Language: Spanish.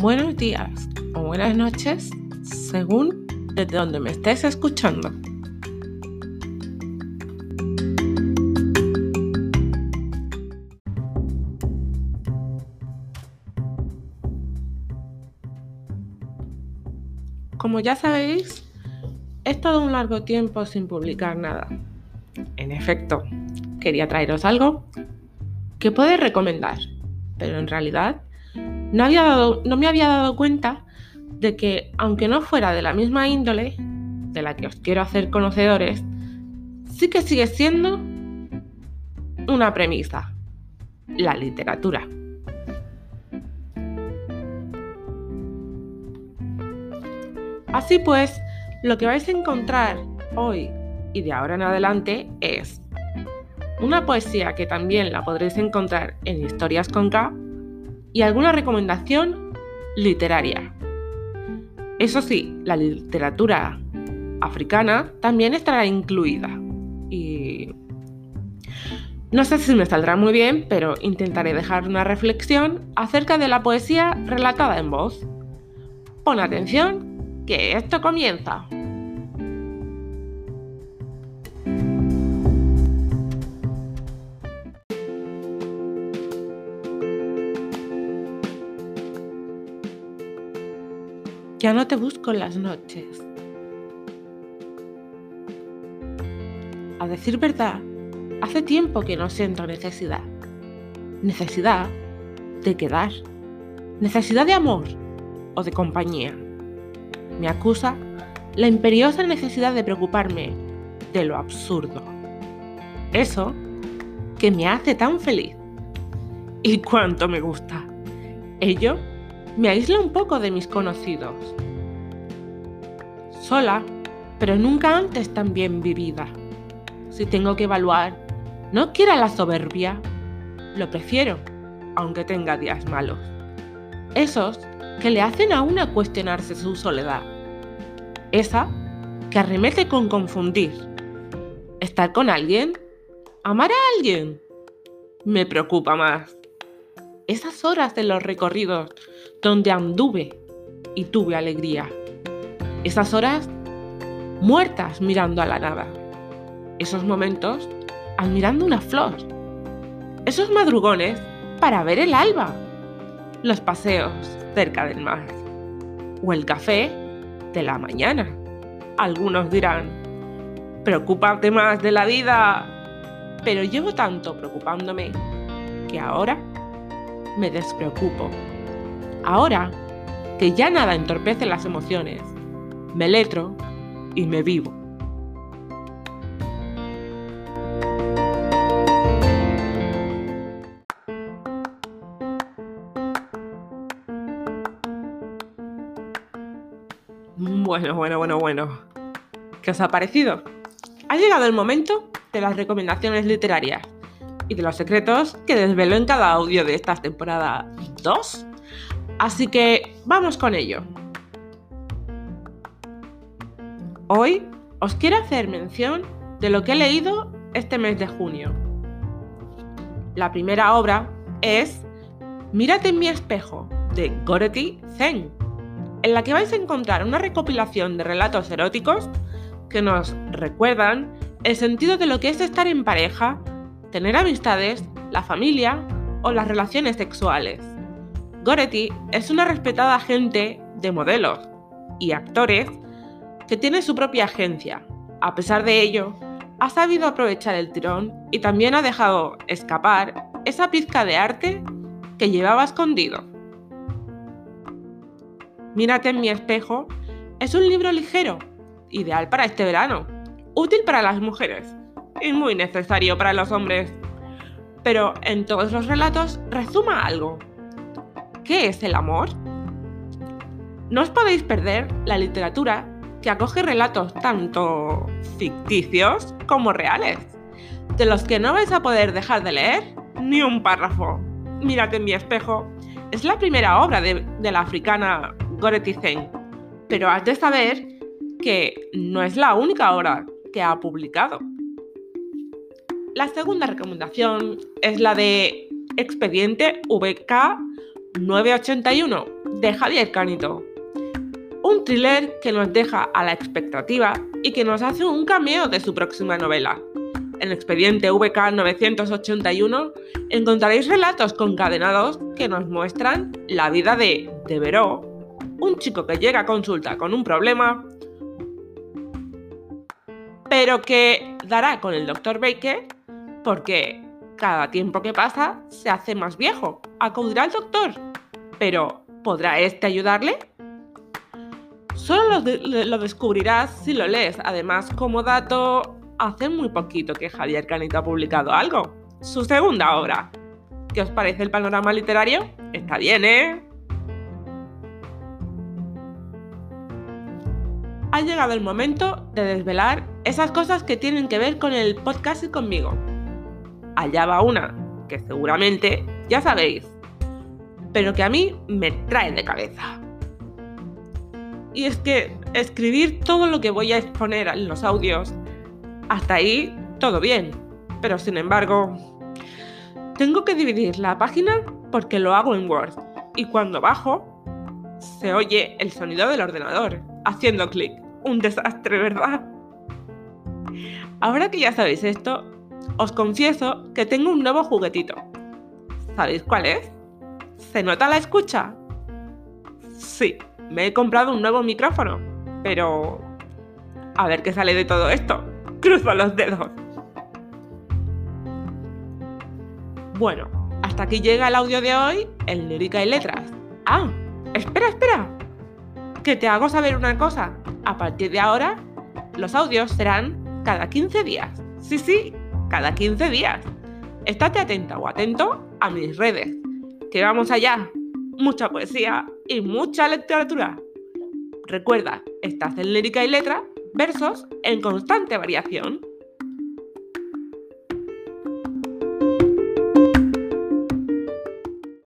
buenos días o buenas noches según desde donde me estés escuchando. Como ya sabéis, he estado un largo tiempo sin publicar nada. En efecto, quería traeros algo que puede recomendar, pero en realidad no, había dado, no me había dado cuenta de que, aunque no fuera de la misma índole de la que os quiero hacer conocedores, sí que sigue siendo una premisa, la literatura. Así pues, lo que vais a encontrar hoy y de ahora en adelante es una poesía que también la podréis encontrar en Historias con K y alguna recomendación literaria. Eso sí, la literatura africana también estará incluida. Y no sé si me saldrá muy bien, pero intentaré dejar una reflexión acerca de la poesía relatada en voz. Pon atención, que esto comienza. Ya no te busco en las noches. A decir verdad, hace tiempo que no siento necesidad. Necesidad de quedar. Necesidad de amor o de compañía. Me acusa la imperiosa necesidad de preocuparme de lo absurdo. Eso que me hace tan feliz. Y cuánto me gusta. Ello me aísla un poco de mis conocidos. Sola, pero nunca antes tan bien vivida. Si tengo que evaluar, no quiera la soberbia, lo prefiero, aunque tenga días malos. Esos que le hacen a una cuestionarse su soledad. Esa que arremete con confundir. Estar con alguien, amar a alguien, me preocupa más. Esas horas de los recorridos donde anduve y tuve alegría. Esas horas muertas mirando a la nada. Esos momentos admirando una flor. Esos madrugones para ver el alba. Los paseos cerca del mar. O el café de la mañana. Algunos dirán, preocúpate más de la vida. Pero llevo tanto preocupándome que ahora me despreocupo. Ahora que ya nada entorpece las emociones, me letro y me vivo. Bueno, bueno, bueno, bueno. ¿Qué os ha parecido? Ha llegado el momento de las recomendaciones literarias y de los secretos que desvelo en cada audio de esta temporada 2 Así que vamos con ello. Hoy os quiero hacer mención de lo que he leído este mes de junio. La primera obra es Mírate en mi espejo de Gorety Zen, en la que vais a encontrar una recopilación de relatos eróticos que nos recuerdan el sentido de lo que es estar en pareja, tener amistades, la familia o las relaciones sexuales. Goretti es una respetada agente de modelos y actores que tiene su propia agencia. A pesar de ello, ha sabido aprovechar el tirón y también ha dejado escapar esa pizca de arte que llevaba escondido. Mírate en mi espejo es un libro ligero, ideal para este verano, útil para las mujeres y muy necesario para los hombres. Pero en todos los relatos resuma algo, ¿Qué es el amor? No os podéis perder la literatura que acoge relatos tanto ficticios como reales, de los que no vais a poder dejar de leer ni un párrafo. Mírate en mi espejo. Es la primera obra de, la africana Goreti Zen, pero has de saber que no es la única obra que ha publicado. La segunda recomendación es la de Expediente VK 981 de Javier Canito. Un thriller que nos deja a la expectativa y que nos hace un cameo de su próxima novela. En Expediente VK 981 encontraréis relatos concadenados que nos muestran la vida de Deveró, un chico que llega a consulta con un problema, pero que dará con el Dr. Baker porque cada tiempo que pasa se hace más viejo. Acudirá al doctor. Pero, ¿podrá este ayudarle? Solo lo, descubrirás si lo lees. Además, como dato, hace muy poquito que Javier Canito ha publicado algo. Su segunda obra. ¿Qué os parece el panorama literario? Está bien, ¿eh? Ha llegado el momento de desvelar esas cosas que tienen que ver con el podcast y conmigo allá va una que seguramente ya sabéis, pero que a mí me trae de cabeza. Y es que escribir todo lo que voy a exponer en los audios, hasta ahí todo bien, pero sin embargo, tengo que dividir la página porque lo hago en Word y cuando bajo se oye el sonido del ordenador haciendo clic. Un desastre, ¿verdad? Ahora que ya sabéis esto, os confieso que tengo un nuevo juguetito. ¿Sabéis cuál es? ¿Se nota la escucha? Sí, me he comprado un nuevo micrófono, pero... A ver qué sale de todo esto. Cruzo los dedos. Bueno, hasta aquí llega el audio de hoy, el lírica y letras. Ah, espera, espera. Que te hago saber una cosa. A partir de ahora, los audios serán cada 15 días. Sí, sí, cada 15 días. Estate atenta o atento a mis redes, que vamos allá. Mucha poesía y mucha literatura. Recuerda, estás en lírica y letra, versos en constante variación.